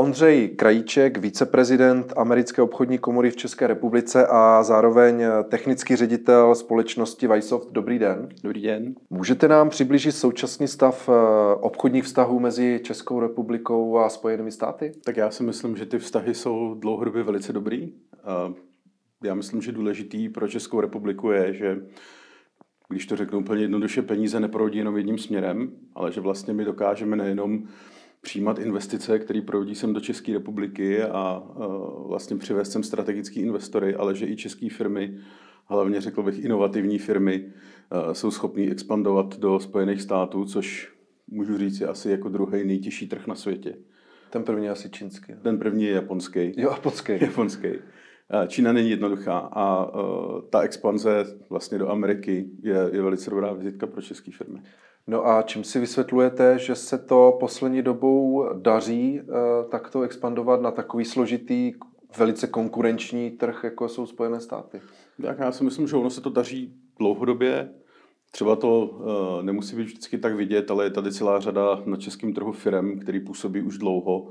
Ondřej Krajíček, viceprezident Americké obchodní komory v České republice a zároveň technický ředitel společnosti Vajsoft. Dobrý den. Dobrý den. Můžete nám přiblížit současný stav eh, obchodních vztahů mezi Českou republikou a Spojenými státy? Tak já si myslím, že ty vztahy jsou dlouhodobě velice dobrý. Já myslím, že důležitý pro Českou republiku je, že když to řeknu úplně jednoduše, peníze neproudí jenom jedním směrem, ale že vlastně my dokážeme nejenom přijímat investice, které proudí sem do České republiky a vlastně přivést sem strategické investory, ale že i české firmy, hlavně řekl bych inovativní firmy, jsou schopní expandovat do Spojených států, což můžu říct je asi jako druhý nejtěžší trh na světě. Ten první je asi čínský. Ten první je japonský. Jo, japonský. Japonský. Čína není jednoduchá a uh, ta expanze vlastně do Ameriky je, je velice dobrá vizitka pro české firmy. No a čím si vysvětlujete, že se to poslední dobou daří uh, takto expandovat na takový složitý, velice konkurenční trh, jako jsou Spojené státy? Tak já si myslím, že ono se to daří dlouhodobě. Třeba to nemusí být vždycky tak vidět, ale je tady celá řada na českém trhu firm, který působí už dlouho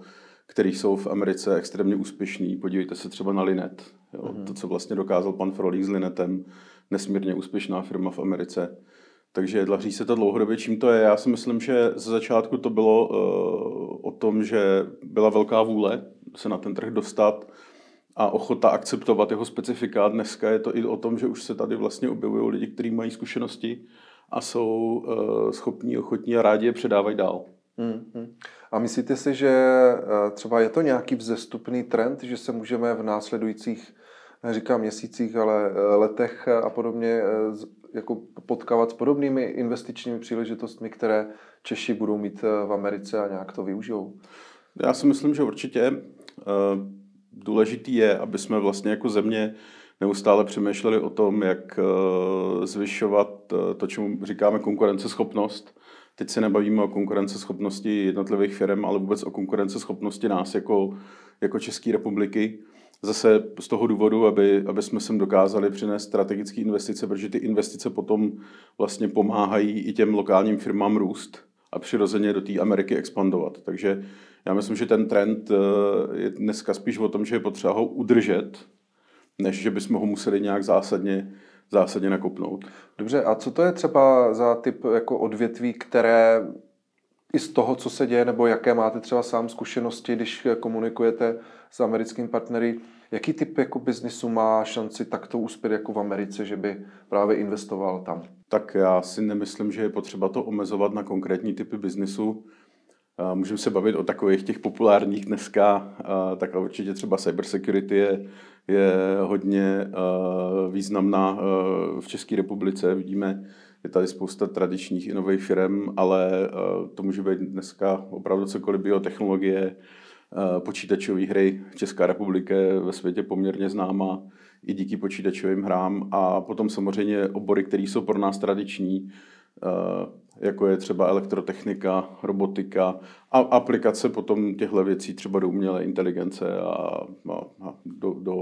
který jsou v Americe extrémně úspěšní. Podívejte se třeba na Linet. Jo? Mm-hmm. To, co vlastně dokázal pan Frolík s Linetem, nesmírně úspěšná firma v Americe. Takže dlaří se to dlouhodobě. Čím to je? Já si myslím, že ze začátku to bylo uh, o tom, že byla velká vůle se na ten trh dostat a ochota akceptovat jeho specifika. Dneska je to i o tom, že už se tady vlastně objevují lidi, kteří mají zkušenosti a jsou uh, schopní, ochotní a rádi je předávají dál. Hmm. A myslíte si, že eh, třeba je to nějaký vzestupný trend, že se můžeme v následujících, neříkám měsících, ale eh, letech a podobně eh, jako potkávat s podobnými investičními příležitostmi, které Češi budou mít v Americe a nějak to využijou? Já si myslím, že určitě důležitý je, aby jsme vlastně jako země neustále přemýšleli o tom, jak zvyšovat to, čemu říkáme konkurenceschopnost Teď se nebavíme o konkurenceschopnosti jednotlivých firm, ale vůbec o konkurenceschopnosti nás jako, jako České republiky. Zase z toho důvodu, aby, aby jsme sem dokázali přinést strategické investice, protože ty investice potom vlastně pomáhají i těm lokálním firmám růst a přirozeně do té Ameriky expandovat. Takže já myslím, že ten trend eh, je dneska spíš o tom, že je potřeba ho udržet, než že bychom ho museli nějak zásadně zásadně nakopnout. Dobře, a co to je třeba za typ jako odvětví, které i z toho, co se děje, nebo jaké máte třeba sám zkušenosti, když komunikujete s americkými partnery, jaký typ jako biznisu má šanci takto uspět jako v Americe, že by právě investoval tam? Tak já si nemyslím, že je potřeba to omezovat na konkrétní typy biznisu. Můžeme se bavit o takových těch populárních dneska, tak určitě třeba cybersecurity je, je hodně významná v České republice. Vidíme, je tady spousta tradičních i nových firm, ale to může být dneska opravdu cokoliv biotechnologie, počítačové hry. Česká republika je ve světě poměrně známá i díky počítačovým hrám a potom samozřejmě obory, které jsou pro nás tradiční, jako je třeba elektrotechnika, robotika a aplikace potom těchto věcí třeba do umělé inteligence a, a, a do, do,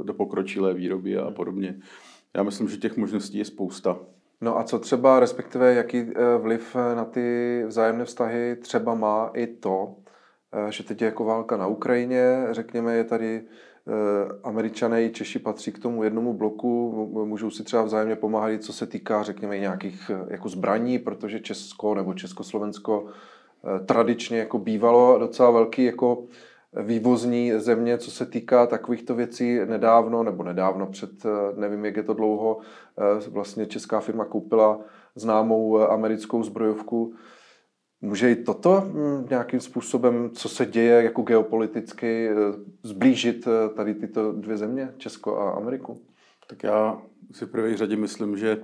e, do pokročilé výroby a podobně. Já myslím, že těch možností je spousta. No a co třeba, respektive jaký e, vliv na ty vzájemné vztahy třeba má i to, že teď je jako válka na Ukrajině, řekněme, je tady Eh, Američané i Češi patří k tomu jednomu bloku, můžou si třeba vzájemně pomáhat, co se týká, řekněme, nějakých eh, jako zbraní, protože Česko nebo Československo eh, tradičně jako bývalo docela velký jako vývozní země, co se týká takovýchto věcí. Nedávno, nebo nedávno před, nevím, jak je to dlouho, vlastně česká firma koupila známou americkou zbrojovku Může i toto hm, nějakým způsobem, co se děje jako geopoliticky, eh, zblížit eh, tady tyto dvě země, Česko a Ameriku? Tak já si v první řadě myslím, že,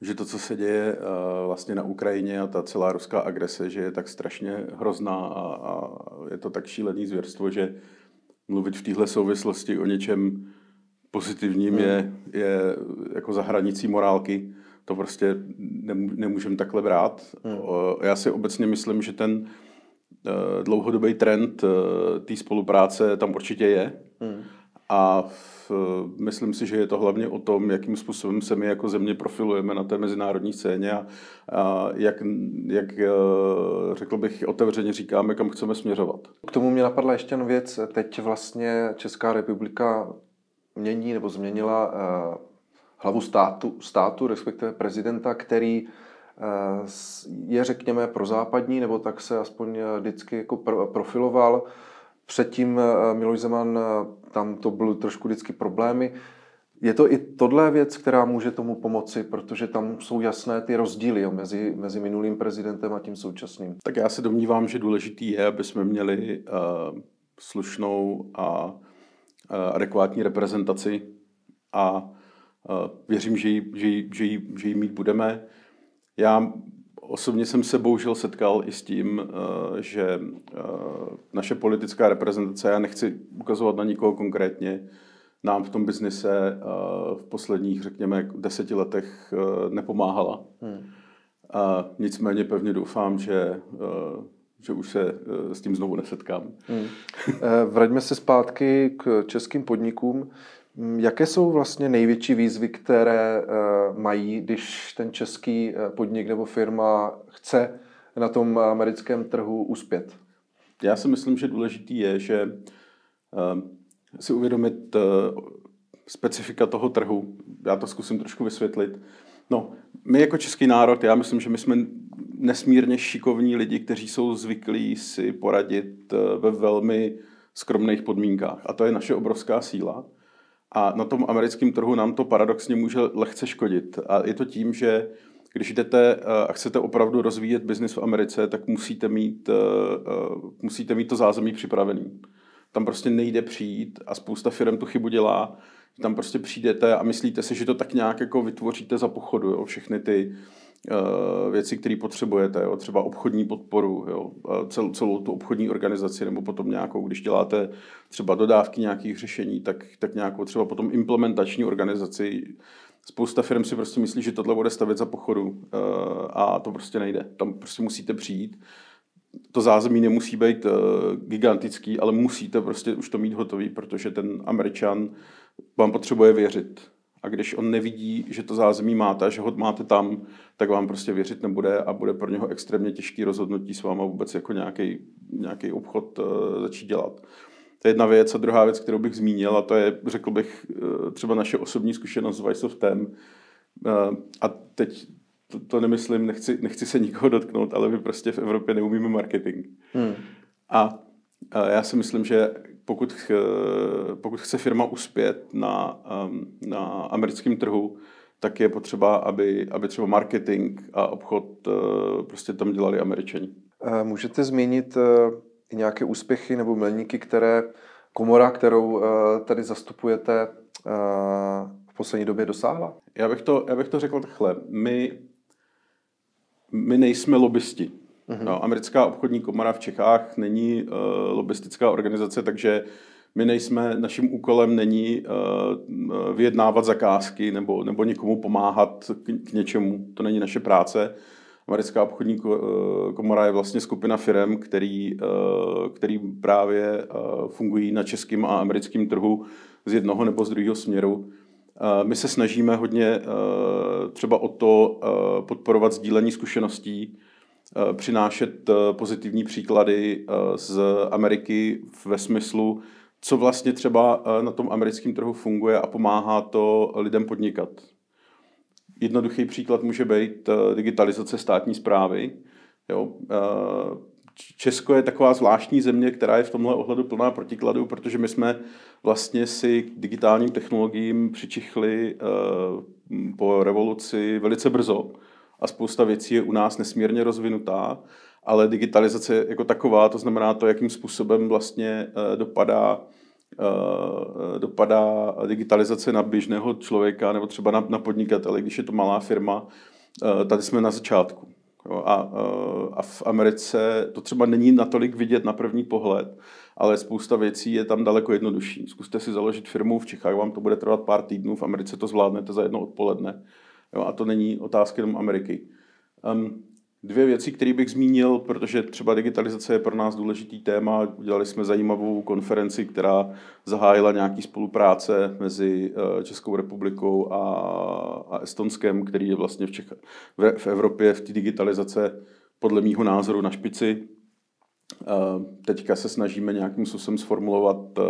že to, co se děje eh, vlastně na Ukrajině a ta celá ruská agrese, že je tak strašně hrozná a, a je to tak šílený zvěrstvo, že mluvit v téhle souvislosti o něčem pozitivním hmm. je, je jako za hranicí morálky to prostě nemůžeme takhle brát. Hmm. Já si obecně myslím, že ten eh, dlouhodobý trend eh, té spolupráce tam určitě je. Hmm. A myslím si, že je to hlavně o tom, jakým způsobem se my jako země profilujeme na té mezinárodní scéně a, a jak, jak řekl bych, otevřeně říkáme, kam chceme směřovat. K tomu mě napadla ještě jedna věc. Teď vlastně Česká republika mění nebo změnila hlavu státu, státu, respektive prezidenta, který uh, je, řekněme, prozápadní, nebo tak se aspoň vždycky jako profiloval. Předtím Miloš Zeman, tam to byly trošku vždycky problémy. Je to i tohle věc, která může tomu pomoci, protože tam jsou jasné ty rozdíly jo, mezi, mezi minulým prezidentem a tím současným. Tak já se domnívám, že důležitý je, aby jsme měli uh, slušnou a uh, adekvátní reprezentaci a věřím, že ji, že, ji, že, ji, že ji mít budeme. Já osobně jsem se bohužel setkal i s tím, uh, že uh, naše politická reprezentace, já nechci ukazovat na nikoho konkrétně, nám v tom biznise uh, v posledních, řekněme, deseti letech nepomáhala. Hmm. A nicméně pevně doufám, že, že už se s tím znovu nesetkám. Hmm. Vraťme se zpátky k českým podnikům. Mm, jaké jsou vlastně největší výzvy, které mají, když ten český podnik nebo firma chce na tom americkém trhu uspět? Já si myslím, že důležitý je, že si uvědomit eh, specifika toho trhu. Já to zkusím trošku vysvětlit. No, my jako český národ, já myslím, že my jsme nesmírně šikovní lidi, kteří jsou zvyklí si poradit eh, ve velmi skromných podmínkách. A to je naše obrovská síla. A na tom americkém trhu nám to paradoxně může lehce škodit. A je to tím, že když jdete eh, a chcete opravdu rozvíjet biznis v Americe, tak musíte mít, musíte mít to zázemí připravený. Tam prostě nejde přijít a spousta firm tu chybu dělá, tam prostě přijdete a myslíte si, že to tak nějak jako vytvoříte za pochodu, jo, všechny ty věci, které potřebujete, jo, třeba obchodní podporu, jo, cel, celou tu obchodní organizaci, nebo potom nějakou, když děláte třeba dodávky nějakých řešení, tak, tak nějakou třeba potom implementační organizaci. Spousta firm si prostě myslí, že tohle bude stavět za pochodu uh, a to prostě nejde. Tam prostě musíte přijít to zázemí nemusí být uh, gigantický, ale musíte prostě už to mít hotový, protože ten Američan vám potřebuje věřit. A když on nevidí, že to zázemí máte a že ho máte tam, tak vám prostě věřit nebude a bude pro něho extrémně těžký rozhodnutí s váma vůbec jako nějaký, nějaký obchod uh, začít dělat. To je jedna věc. A druhá věc, kterou bych zmínil, a to je, řekl bych, uh, třeba naše osobní zkušenost s Vice of Tem. Uh, a teď to, to nemyslím, nechci, nechci se nikoho dotknout, ale my prostě v Evropě neumíme marketing. Hmm. A, a já si myslím, že pokud, pokud chce firma uspět na, na americkém trhu, tak je potřeba, aby, aby třeba marketing a obchod uh, prostě tam dělali američani. Můžete zmínit i nějaké úspěchy nebo milníky, které komora, kterou tady zastupujete, v poslední době dosáhla? Já bych to, já bych to řekl takhle. My my nejsme lobbysti. Mm-hmm. No, americká obchodní komora v Čechách není uh, lobbystická organizace, takže my nejsme, naším úkolem není uh, vyjednávat zakázky nebo, nebo někomu pomáhat k, k něčemu. To není naše práce. Americká obchodní komora je vlastně skupina firm, který, který právě fungují na českém a americkém trhu z jednoho nebo z druhého směru. My se snažíme hodně eh, třeba o to eh, podporovat sdílení zkušeností, eh, přinášet pozitivní příklady z Ameriky ve smyslu, co vlastně třeba na tom americkém trhu funguje a pomáhá to lidem podnikat. Jednoduchý příklad může být digitalizace státní zprávy. Jo, Česko je taková zvláštní země, která je v tomhle ohledu plná protikladů, protože my jsme vlastně si k digitálním technologiím přičichli po revoluci velice brzo a spousta věcí je u nás nesmírně rozvinutá, ale digitalizace jako taková, to znamená to, jakým způsobem vlastně uh, dopadá uh, dopadá digitalizace na běžného člověka nebo třeba na, na podnikatele, když je to malá firma, tady jsme na začátku. A, eh, a v Americe to třeba není natolik vidět na první pohled, ale spousta věcí je tam daleko jednodušší. Zkuste si založit firmu, v Čechách vám to bude trvat pár týdnů, v Americe to zvládnete za jedno odpoledne. Jo, a to není otázka jenom Ameriky. Um, Dvě věci, které bych zmínil, protože třeba digitalizace je pro nás důležitý téma. Udělali jsme zajímavou konferenci, která zahájila nějaký spolupráce mezi eh, Českou republikou a, a Estonskem, který je vlastně v, Čech, v, v Evropě v té digitalizace podle mýho názoru na špici. Teďka se snažíme nějakým způsobem sformulovat eh,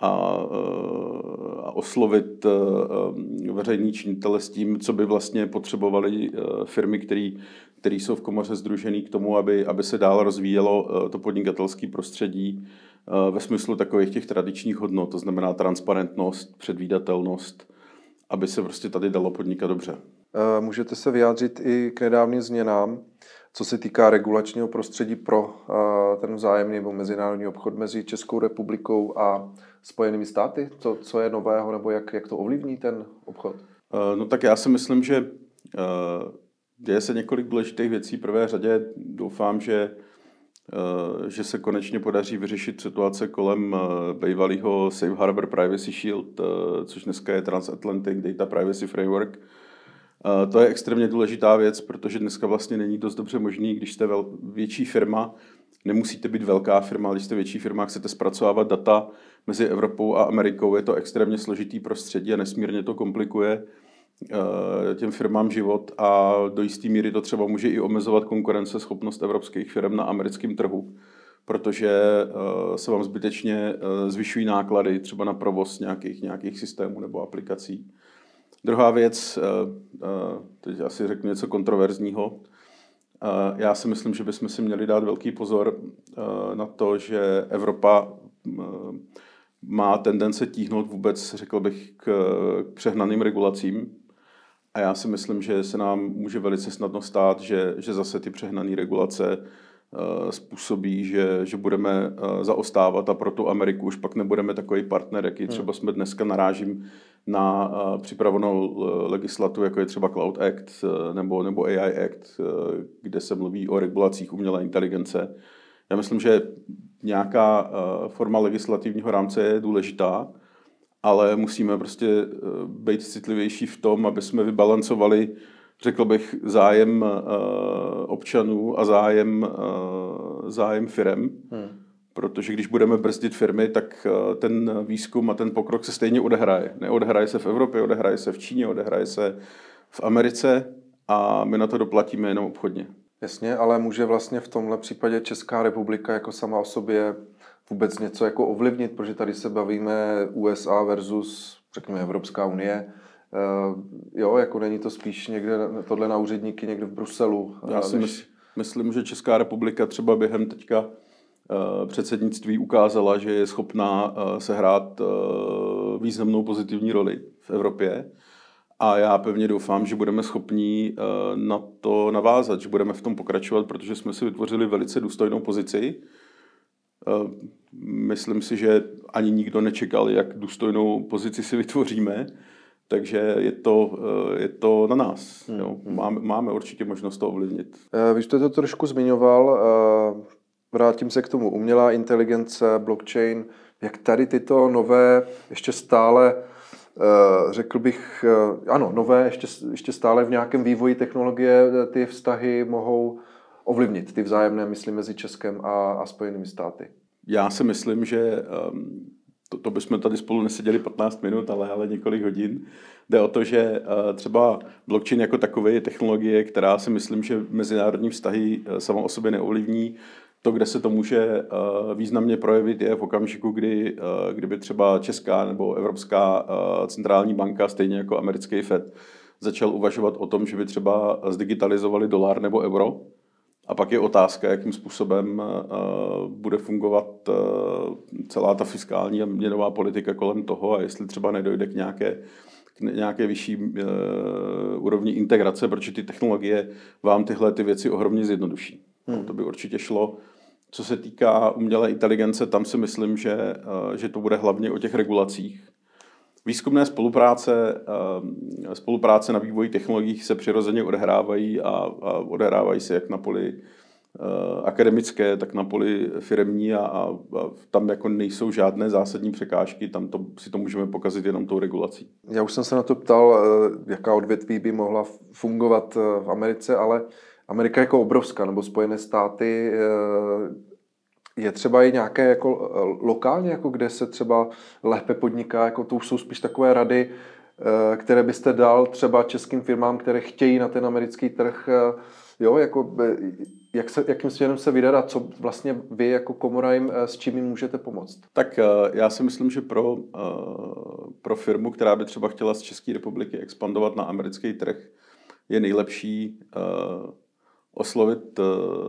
a, a oslovit veřejný činitele s tím, co by vlastně potřebovali firmy, které který jsou v komoře združený k tomu, aby, aby se dál rozvíjelo to podnikatelské prostředí ve smyslu takových těch tradičních hodnot, to znamená transparentnost, předvídatelnost, aby se prostě tady dalo podnikat dobře. Můžete se vyjádřit i k nedávným změnám, co se týká regulačního prostředí pro ten vzájemný nebo mezinárodní obchod mezi Českou republikou a Spojenými státy? Co, co je nového nebo jak, jak to ovlivní ten obchod? No tak já si myslím, že děje se několik důležitých věcí. Prvé řadě doufám, že že se konečně podaří vyřešit situace kolem bývalého Safe Harbor Privacy Shield, což dneska je Transatlantic Data Privacy Framework. To je extrémně důležitá věc, protože dneska vlastně není dost dobře možný, když jste větší firma, nemusíte být velká firma, když jste větší firma, chcete zpracovávat data mezi Evropou a Amerikou, je to extrémně složitý prostředí a nesmírně to komplikuje eh, těm firmám život a do jisté míry to třeba může i omezovat konkurenceschopnost evropských firm na americkém trhu, protože eh, se vám zbytečně eh, zvyšují náklady třeba na provoz nějakých, nějakých systémů nebo aplikací. Druhá věc, teď asi řeknu něco kontroverzního, já si myslím, že bychom si měli dát velký pozor na to, že Evropa má tendence tíhnout vůbec, řekl bych, k, přehnaným regulacím. A já si myslím, že se nám může velice snadno stát, že, že zase ty přehnané regulace způsobí, že, že budeme uh, zaostávat a pro tu Ameriku už pak nebudeme takový partner, jaký hmm. třeba jsme dneska narážím na uh, připravenou legislativu, jako je třeba Cloud Act nebo, nebo AI Act, kde se mluví o regulacích umělé inteligence. Já myslím, že nějaká forma legislativního rámce je důležitá, ale musíme prostě být citlivější v tom, aby jsme vybalancovali, řekl bych, zájem uh, občanů a zájem, uh, zájem firem. Hmm. Protože když budeme brzdit firmy, tak uh, ten výzkum a ten pokrok se stejně odehraje. Neodehraje se v Evropě, odehraje se v Číně, odehraje se v Americe a my na to doplatíme jenom obchodně. Jasně, ale může vlastně v tomhle případě Česká republika jako sama o sobě vůbec něco jako ovlivnit, protože tady se bavíme USA versus, řekněme, Evropská unie. Uh, jo, jako není to spíš někde, tohle na úředníky někde v Bruselu. Já si než... myslím, že Česká republika třeba během teďka uh, předsednictví ukázala, že je schopná sehrát významnou pozitivní roli v Evropě a já pevně doufám, že budeme schopni eh, na to navázat, že budeme v tom pokračovat, protože jsme si vytvořili velice důstojnou pozici. Eh, myslím si, že ani nikdo nečekal, jak důstojnou pozici si vytvoříme, takže je to, eh, je to na nás. Hmm. Jo. Máme, máme určitě možnost to ovlivnit. Vy jste to trošku zmiňoval, vrátím se k tomu. Umělá inteligence, blockchain, jak tady tyto nové, ještě stále Eh, řekl bych, eh, ano, nové, ještě, ještě stále v nějakém vývoji technologie eh, ty vztahy mohou ovlivnit ty vzájemné mysli mezi Českem a, a Spojenými státy. Já si myslím, že um, to, to bychom tady spolu neseděli 15 minut, ale, ale několik hodin. Jde o to, že uh, třeba blockchain jako takový je technologie, která si myslím, že mezinárodní vztahy uh, samo o sobě neovlivní to, kde se to může eh, významně projevit, je v okamžiku, kdy, eh, kdyby třeba Česká nebo Evropská eh, centrální banka, stejně jako americký Fed, začal uvažovat o tom, že by třeba zdigitalizovali dolar nebo euro. A pak je otázka, jakým způsobem bude fungovat celá ta fiskální a měnová politika kolem toho a jestli třeba nedojde k nějaké k nějaké vyšší uh, úrovni integrace, protože ty technologie vám tyhle ty věci ohromně zjednoduší. Hmm. To by určitě šlo co se týká umělé inteligence, tam si myslím, že, eh, že to bude hlavně o těch regulacích. Výzkumné spolupráce, eh, spolupráce na vývoji technologií se přirozeně odehrávají a, odehrávají se jak na poli eh, akademické, tak na poli firmní a, a, a tam jako nejsou žádné zásadní překážky, tam to, si to můžeme pokazit jenom tou regulací. Já už jsem se na to ptal, jaká odvětví by mohla fungovat v Americe, ale Amerika jako obrovská, nebo Spojené státy, je třeba i nějaké jako lokálně, jako kde se třeba lépe podniká, jako to už jsou spíš takové rady, které byste dal třeba českým firmám, které chtějí na ten americký trh, jo, jako jak se, jakým směrem se vydat a co vlastně vy jako komora jim, s čím jim můžete pomoct? Tak já si myslím, že pro, pro firmu, která by třeba chtěla z České republiky expandovat na americký trh, je nejlepší oslovit, uh,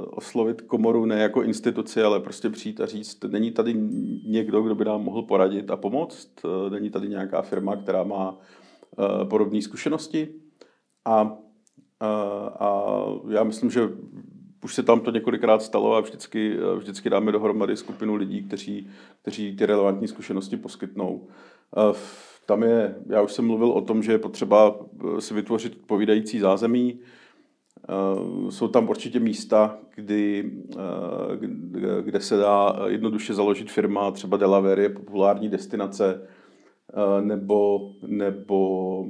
oslovit komoru ne jako instituci, ale prostě přijít a říct, není tady někdo, kdo by nám mohl poradit a pomoct, uh, není tady nějaká firma, která má uh, podobné zkušenosti. A, uh, a já myslím, že už se tam to několikrát stalo a vždycky, vždycky dáme dohromady skupinu lidí, kteří, kteří ty relevantní zkušenosti poskytnou. Tam je, já už jsem mluvil o tom, že je potřeba si vytvořit odpovídající zázemí, Eh, jsou tam určitě místa, kdy, eh, kde se dá jednoduše založit firma, třeba Delaware je populární destinace, eh, nebo, nebo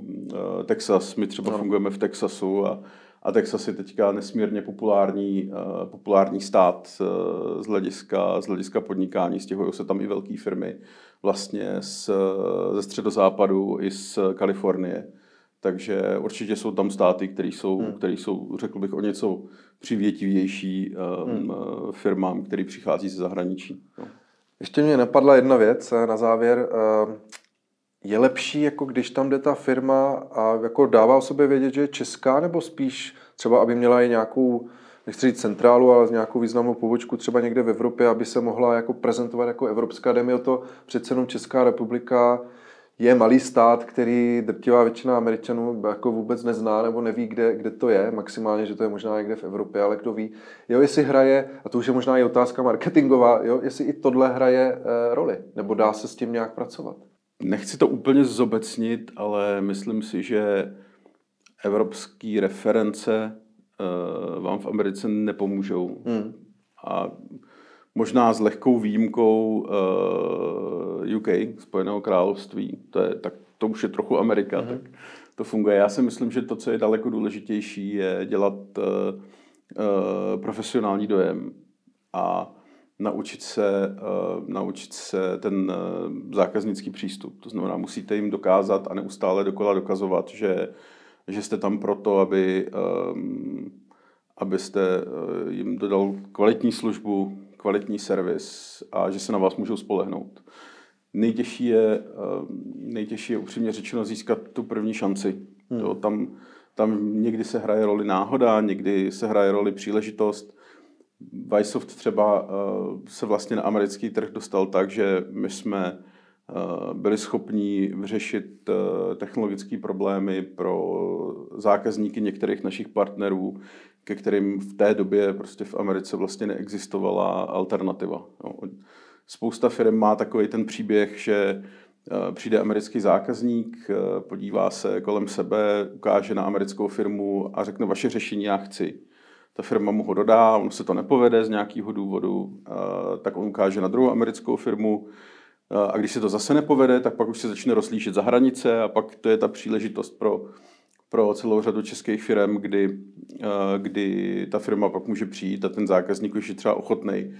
Texas. My třeba no. fungujeme v Texasu a, a Texas je teďka nesmírně populární, populární stát z hlediska, z hlediska podnikání. Stěhují se tam i velké firmy vlastně z, ze středozápadu i z Kalifornie. Takže určitě jsou tam státy, které jsou, hmm. které jsou, řekl bych, o něco přivětivější um, hmm. Eh, firmám, které přichází ze zahraničí. No. Ještě mě napadla jedna věc eh, na závěr. Eh, je lepší, jako když tam jde ta firma a jako dává o sobě vědět, že je česká, nebo spíš třeba, aby měla i nějakou, nechci říct centrálu, ale nějakou významnou pobočku třeba někde v Evropě, aby se mohla jako prezentovat jako evropská. Jde mi o to, přece jenom Česká republika je malý stát, který drtivá většina Američanů jako vůbec nezná nebo neví, kde, kde to je. Maximálně, že to je možná někde v Evropě, ale kdo ví. Jo, jestli hraje, a to už je možná i otázka marketingová, jo, jestli i tohle hraje e, roli, nebo dá se s tím nějak pracovat. Nechci to úplně zobecnit, ale myslím si, že evropské reference e, vám v Americe nepomůžou. Hmm. A možná s lehkou výjimkou eh, UK, Spojeného království, to, je, tak to už je trochu Amerika, mm-hmm. tak to funguje. Já si myslím, že to, co je daleko důležitější, je dělat uh, uh, profesionální dojem a naučit se, uh, naučit se ten uh, zákaznický přístup. To znamená, musíte jim dokázat a neustále dokola dokazovat, že, že jste tam proto, aby, um, abyste uh, jim dodal kvalitní službu, kvalitní servis a že se na vás můžou spolehnout. Nejtěžší je, eh, nejtěžší je upřímně řečeno získat tu první šanci. Hmm. Jo, tam, tam někdy se hraje roli náhoda, někdy se hraje roli příležitost. Vysoft třeba uh, se vlastně na americký trh dostal tak, že my jsme uh, byli schopni vyřešit technologické problémy pro zákazníky některých našich partnerů, ke kterým v té době prostě v Americe vlastně neexistovala alternativa. Spousta firm má takový ten příběh, že eh, přijde americký zákazník, eh, podívá se kolem sebe, ukáže na americkou firmu a řekne vaše řešení já chci. Ta firma mu ho dodá, on se to nepovede z nějakého důvodu, eh, tak on ukáže na druhou americkou firmu, a když se to zase nepovede, tak pak už se začne rozlížet za hranice a pak to je ta příležitost pro pro celou řadu českých firm, kdy, kdy ta firma pak může přijít a ten zákazník už je třeba ochotný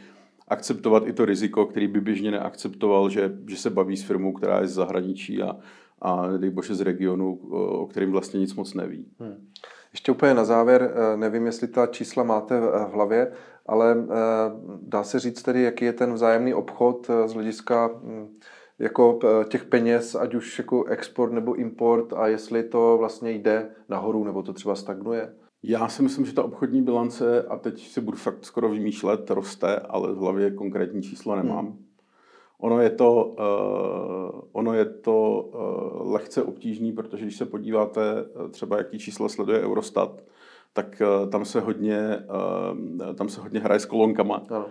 akceptovat i to riziko, který by běžně neakceptoval, že, že se baví s firmou, která je z zahraničí a, a dej bože z regionu, o kterým vlastně nic moc neví. Hmm. Ještě úplně na závěr, eh, nevím, jestli ta čísla máte v hlavě, ale eh, dá se říct tedy, jaký je ten vzájemný obchod z hlediska hm, jako eh, těch peněz, ať už jako export nebo import a jestli to vlastně jde nahoru nebo to třeba stagnuje? Já si myslím, že ta obchodní bilance, a teď si budu fakt skoro vymýšlet, roste, ale v hlavě konkrétní číslo nemám. Hmm. Ono je to, uh, ono je to uh, lehce obtížný, protože když se podíváte třeba, jaký číslo sleduje Eurostat, tak uh, tam se hodně, uh, tam se hodně hraje s kolonkama. Ano.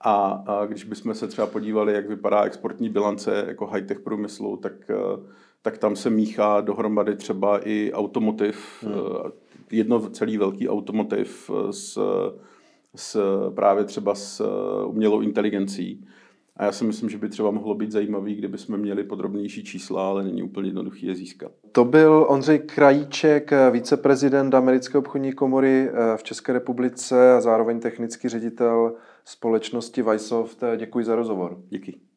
A, a když bychom se třeba podívali, jak vypadá exportní bilance jako high-tech průmyslu, tak, eh, tak tam se míchá dohromady třeba i automotiv, hmm. Eh, jedno celý velký automotiv s, s právě třeba s umělou inteligencí. A já si myslím, že by třeba mohlo být zajímavý, kdyby jsme měli podrobnější čísla, ale není úplně jednoduchý je získat. To byl Ondřej Krajíček, viceprezident Americké obchodní komory eh, v České republice a zároveň technický ředitel společnosti Vajsoft. Děkuji za rozhovor. Díky.